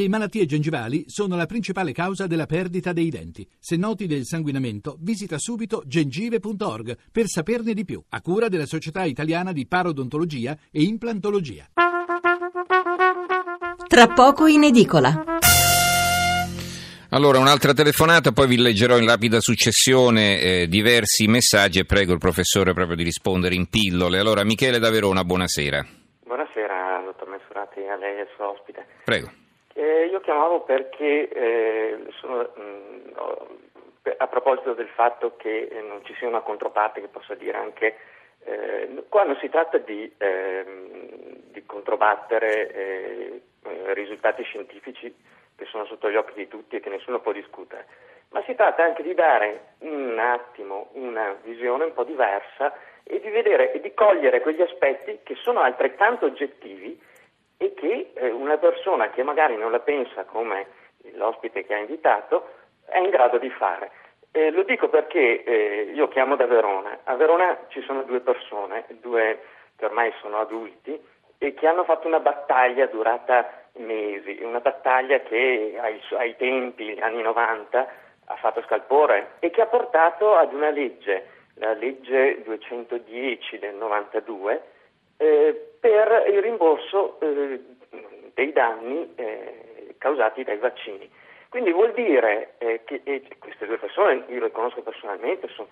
Le malattie gengivali sono la principale causa della perdita dei denti. Se noti del sanguinamento, visita subito gengive.org per saperne di più, a cura della Società Italiana di Parodontologia e Implantologia. Tra poco in edicola. Allora, un'altra telefonata, poi vi leggerò in rapida successione eh, diversi messaggi e prego il professore proprio di rispondere in pillole. Allora, Michele da Verona, buonasera. Buonasera, dottor Messurati, a lei e al suo ospite. Prego. Eh, io chiamavo perché eh, sono, mh, a proposito del fatto che eh, non ci sia una controparte che possa dire anche eh, qua non si tratta di, ehm, di controbattere eh, risultati scientifici che sono sotto gli occhi di tutti e che nessuno può discutere, ma si tratta anche di dare un attimo una visione un po' diversa e di vedere e di cogliere quegli aspetti che sono altrettanto oggettivi e che eh, una persona che magari non la pensa come l'ospite che ha invitato è in grado di fare. Eh, lo dico perché eh, io chiamo da Verona. A Verona ci sono due persone, due che ormai sono adulti e che hanno fatto una battaglia durata mesi, una battaglia che ai, ai tempi, anni 90, ha fatto scalpore e che ha portato ad una legge, la legge 210 del 92, eh, per il rimborso eh, dei danni eh, causati dai vaccini. Quindi vuol dire eh, che queste due persone, io le conosco personalmente, sono,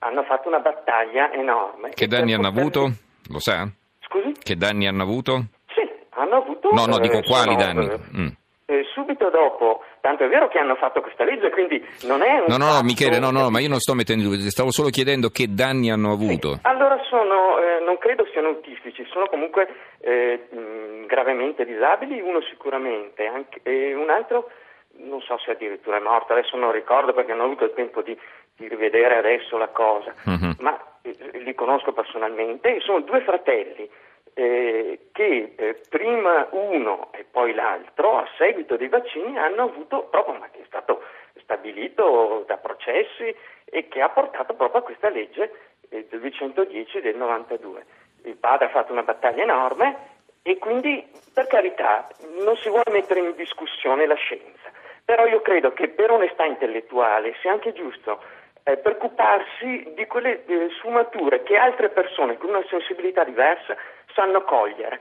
hanno fatto una battaglia enorme. Che danni hanno avuto? Lo sa? Scusi? Che danni hanno avuto? Sì, hanno avuto... No, no, dico quali sono, danni? Mm eh, subito dopo, tanto è vero che hanno fatto questa legge, quindi non è un... No, no, no, Michele, no, no, ma io non sto mettendo in dubbio, stavo solo chiedendo che danni hanno avuto. Sì. Allora sono, eh, non credo siano autistici, sono comunque eh, mh, gravemente disabili, uno sicuramente, anche, e un altro non so se addirittura è morto, adesso non ricordo perché non ho avuto il tempo di, di rivedere adesso la cosa, uh-huh. ma eh, li conosco personalmente, sono due fratelli eh, che eh, prima uno e poi l'altro, a seguito dei vaccini, hanno avuto proprio, ma che è stato stabilito da processi e che ha portato proprio a questa legge eh, 210 del 92. Il padre ha fatto una battaglia enorme e quindi, per carità, non si vuole mettere in discussione la scienza, però io credo che per onestà intellettuale sia anche giusto eh, preoccuparsi di quelle eh, sfumature che altre persone con una sensibilità diversa sanno cogliere.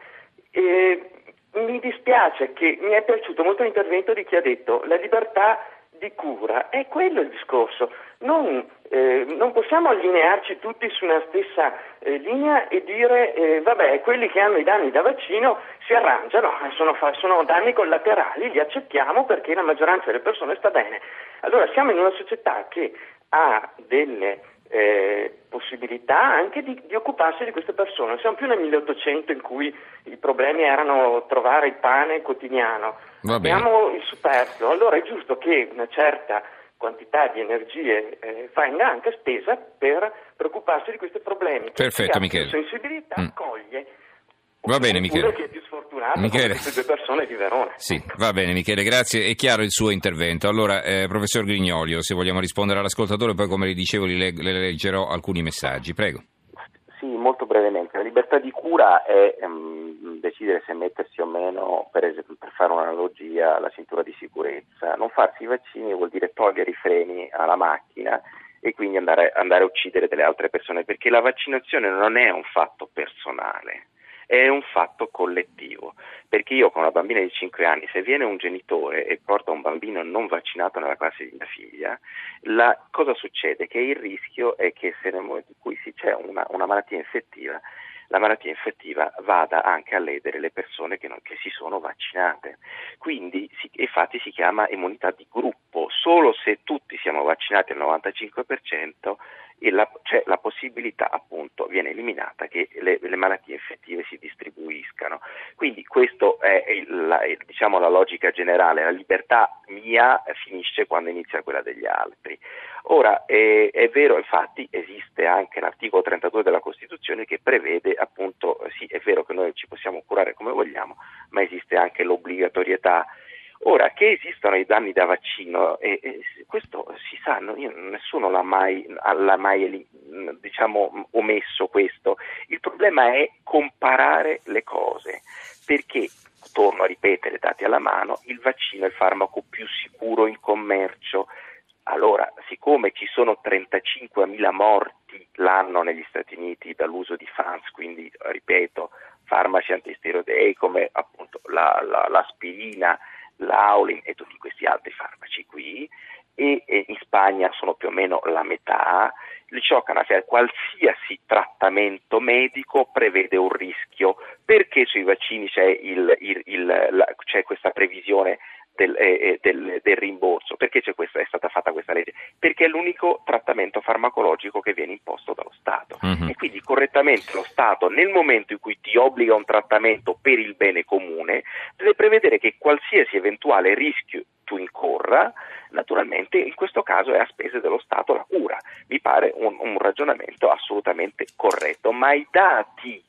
E mi dispiace che mi è piaciuto molto l'intervento di chi ha detto la libertà di cura, è quello il discorso. Non, eh, non possiamo allinearci tutti su una stessa eh, linea e dire eh, vabbè, quelli che hanno i danni da vaccino si arrangiano, sono, sono danni collaterali, li accettiamo perché la maggioranza delle persone sta bene. Allora siamo in una società che ha delle eh, possibilità anche di, di, occuparsi di queste persone. Non siamo più nel 1800 in cui i problemi erano trovare il pane quotidiano, abbiamo il superfluo. Allora è giusto che una certa quantità di energie eh, venga anche spesa per preoccuparsi di questi problemi. Perfetto, Michele. La sensibilità mm. coglie Va bene Michele. Che è più sfortunato Michele. queste due persone di Verona. Sì, va bene Michele, grazie. È chiaro il suo intervento. Allora, eh, professor Grignolio, se vogliamo rispondere all'ascoltatore, poi come le dicevo le, le leggerò alcuni messaggi. Prego. Sì, molto brevemente. La libertà di cura è um, decidere se mettersi o meno, per esempio, per fare un'analogia, la cintura di sicurezza. Non farsi i vaccini vuol dire togliere i freni alla macchina e quindi andare, andare a uccidere delle altre persone, perché la vaccinazione non è un fatto personale è un fatto collettivo, perché io con una bambina di 5 anni, se viene un genitore e porta un bambino non vaccinato nella classe di mia figlia, la, cosa succede? Che il rischio è che se nel momento in cui c'è una, una malattia infettiva, la malattia infettiva vada anche a ledere le persone che, non, che si sono vaccinate. Quindi si, infatti si chiama immunità di gruppo, solo se tutti siamo vaccinati al 95% la, cioè la possibilità appunto viene eliminata che le, le, malattie infettive si distribuiscano. Quindi questa è, la, è diciamo, la logica generale, la libertà mia finisce quando inizia quella degli altri. Ora è, è vero, infatti esiste anche l'articolo 32 della Costituzione che prevede appunto, sì è vero che noi ci possiamo curare come vogliamo, ma esiste anche l'obbligatorietà Ora, che esistono i danni da vaccino, eh, eh, questo si sa, no? Io, nessuno l'ha mai, l'ha mai diciamo, omesso questo. Il problema è comparare le cose. perché, torno a ripetere, dati alla mano, il vaccino è il farmaco più sicuro in commercio. Allora, siccome ci sono 35.000 morti l'anno negli Stati Uniti dall'uso di FANS, quindi ripeto, farmaci antisteroidei come appunto la, la, l'aspirina, l'Aulin e tutti questi altri farmaci qui, e, e in Spagna sono più o meno la metà, Licioccana, cioè qualsiasi trattamento medico prevede un rischio, perché sui vaccini c'è, il, il, il, la, c'è questa previsione del, eh, del, del, rimborso. Perché questa, è stata fatta questa legge? Perché è l'unico trattamento farmacologico che viene imposto dallo Stato. Uh-huh. E quindi correttamente lo Stato, nel momento in cui ti obbliga a un trattamento per il bene comune, deve prevedere che qualsiasi eventuale rischio tu incorra, naturalmente in questo caso è a spese dello Stato la cura. Mi pare un, un ragionamento assolutamente corretto, ma i dati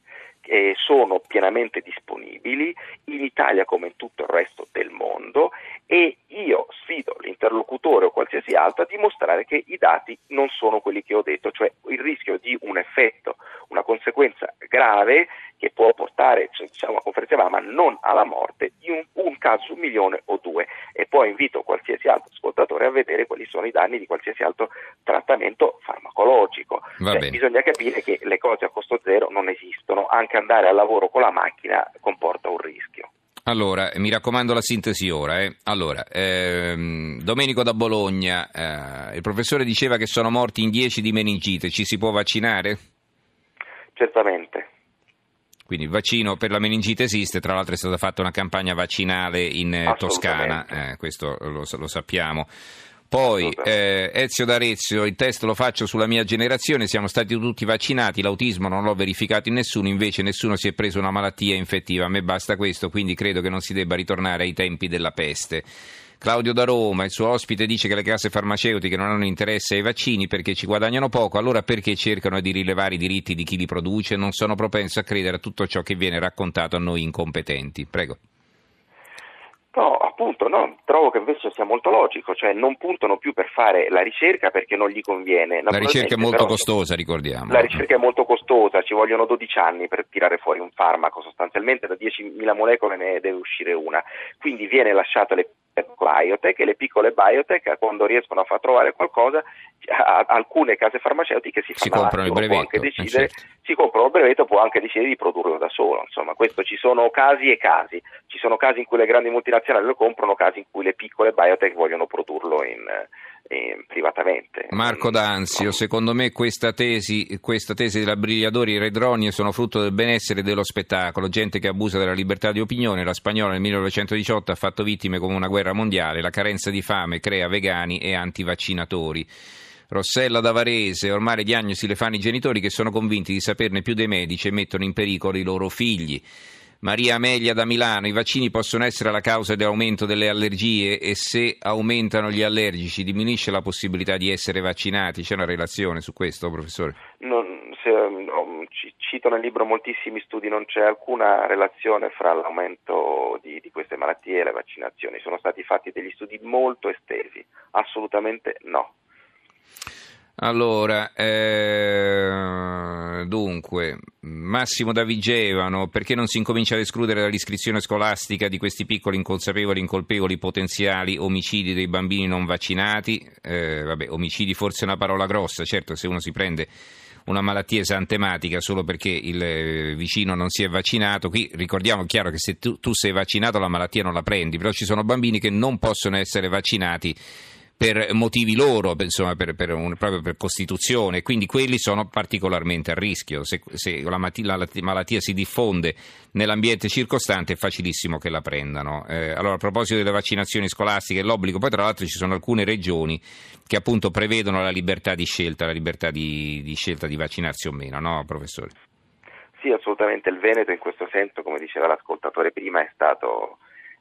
eh, sono pienamente disponibili in Italia come in tutto il resto del mondo e io sfido l'interlocutore o qualsiasi altro a dimostrare che i dati non sono quelli che ho detto, cioè il rischio di un effetto, una conseguenza grave che può portare cioè, diciamo, a conferenza ma non alla morte in un, un, caso su un milione o due e poi invito qualsiasi altro ascoltatore a vedere quali sono i danni di qualsiasi altro trattamento farmacologico. Cioè, bisogna capire che le cose a costo zero non esistono, anche andare al lavoro con la macchina comporta un rischio. Allora, mi raccomando la sintesi ora. Eh. Allora, ehm, Domenico da Bologna, eh, il professore diceva che sono morti in 10 di meningite, ci si può vaccinare? Certamente. Quindi il vaccino per la meningite esiste, tra l'altro è stata fatta una campagna vaccinale in eh, Toscana, eh, questo lo, lo sappiamo. Poi eh, Ezio d'Arezzo, il test lo faccio sulla mia generazione, siamo stati tutti vaccinati, l'autismo non l'ho verificato in nessuno, invece nessuno si è preso una malattia infettiva, a me basta questo, quindi credo che non si debba ritornare ai tempi della peste. Claudio da Roma, il suo ospite, dice che le case farmaceutiche non hanno interesse ai vaccini perché ci guadagnano poco, allora perché cercano di rilevare i diritti di chi li produce? Non sono propenso a credere a tutto ciò che viene raccontato a noi incompetenti. Prego. No, appunto, no, trovo che invece sia molto logico, cioè non puntano più per fare la ricerca perché non gli conviene. La ricerca è molto però, costosa, ricordiamo. La ricerca è molto costosa, ci vogliono 12 anni per tirare fuori un farmaco, sostanzialmente da 10.000 molecole ne deve uscire una, quindi viene lasciato le biotech e le piccole biotech quando riescono a far trovare qualcosa alcune case farmaceutiche si, si comprano il brevetto, anche eh, decidere, eh certo. si comprano il brevetto può anche decidere di produrlo da solo insomma questo ci sono casi e casi ci sono casi in cui le grandi multinazionali lo comprano casi in cui le piccole biotech vogliono produrlo in, in, privatamente. Marco D'Anzio secondo me questa tesi, questa tesi della Brigliadori e Redroni sono frutto del benessere e dello spettacolo. Gente che abusa della libertà di opinione la spagnola nel 1918 ha fatto vittime come una guerra mondiale la carenza di fame crea vegani e antivaccinatori. Rossella da Varese, ormai le diagnosi le fanno i genitori che sono convinti di saperne più dei medici e mettono in pericolo i loro figli. Maria Amelia da Milano, i vaccini possono essere la causa dell'aumento delle allergie e se aumentano gli allergici diminuisce la possibilità di essere vaccinati? C'è una relazione su questo, professore? Non, se, no, cito nel libro moltissimi studi, non c'è alcuna relazione fra l'aumento di, di queste malattie e le vaccinazioni. Sono stati fatti degli studi molto estesi, assolutamente no. Allora, eh, dunque, Massimo da Vigevano, perché non si incomincia ad escludere dall'iscrizione scolastica di questi piccoli inconsapevoli, incolpevoli potenziali omicidi dei bambini non vaccinati? Eh, vabbè, omicidi forse è una parola grossa, certo, se uno si prende una malattia esantematica solo perché il eh, vicino non si è vaccinato. Qui ricordiamo chiaro che se tu, tu sei vaccinato la malattia non la prendi, però ci sono bambini che non possono essere vaccinati per motivi loro, insomma, per, per un, proprio per Costituzione, quindi quelli sono particolarmente a rischio. Se, se la, malattia, la, malattia, si diffonde nell'ambiente circostante è facilissimo che la prendano. Eh, allora, a proposito delle vaccinazioni scolastiche, l'obbligo, poi tra l'altro ci sono alcune regioni che appunto prevedono la libertà di scelta, la libertà di, di scelta di vaccinarsi o meno, no, professore? Sì, assolutamente. Il Veneto in questo senso, come diceva l'ascoltatore prima, è stato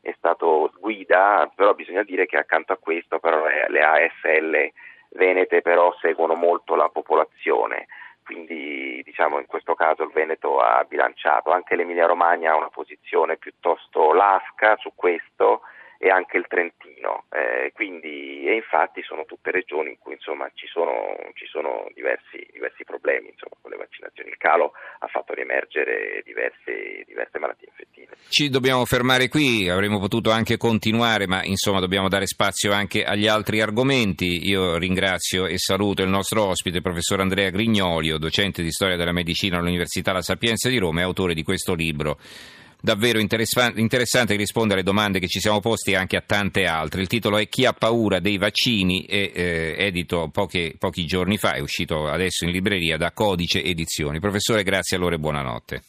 è stato guida, però bisogna dire che accanto a questo le ASL venete però seguono molto la popolazione, quindi diciamo in questo caso il Veneto ha bilanciato, anche l'Emilia Romagna ha una posizione piuttosto lasca su questo e anche il Trentino. Eh, quindi, e infatti sono tutte regioni in cui insomma, ci sono, ci sono diversi, diversi, problemi insomma, con le vaccinazioni. Il calo ha fatto riemergere diverse, diverse malattie infettive. Ci dobbiamo fermare qui, avremmo potuto anche continuare, ma insomma dobbiamo dare spazio anche agli altri argomenti. Io ringrazio e saluto il nostro ospite, il professor Andrea Grignolio, docente di storia della medicina all'Università La Sapienza di Roma e autore di questo libro davvero interessante risponde alle domande che ci siamo posti anche a tante altre. Il titolo è Chi ha paura dei vaccini è eh, edito pochi, pochi giorni fa, è uscito adesso in libreria da Codice Edizioni. Professore, grazie allora e buonanotte.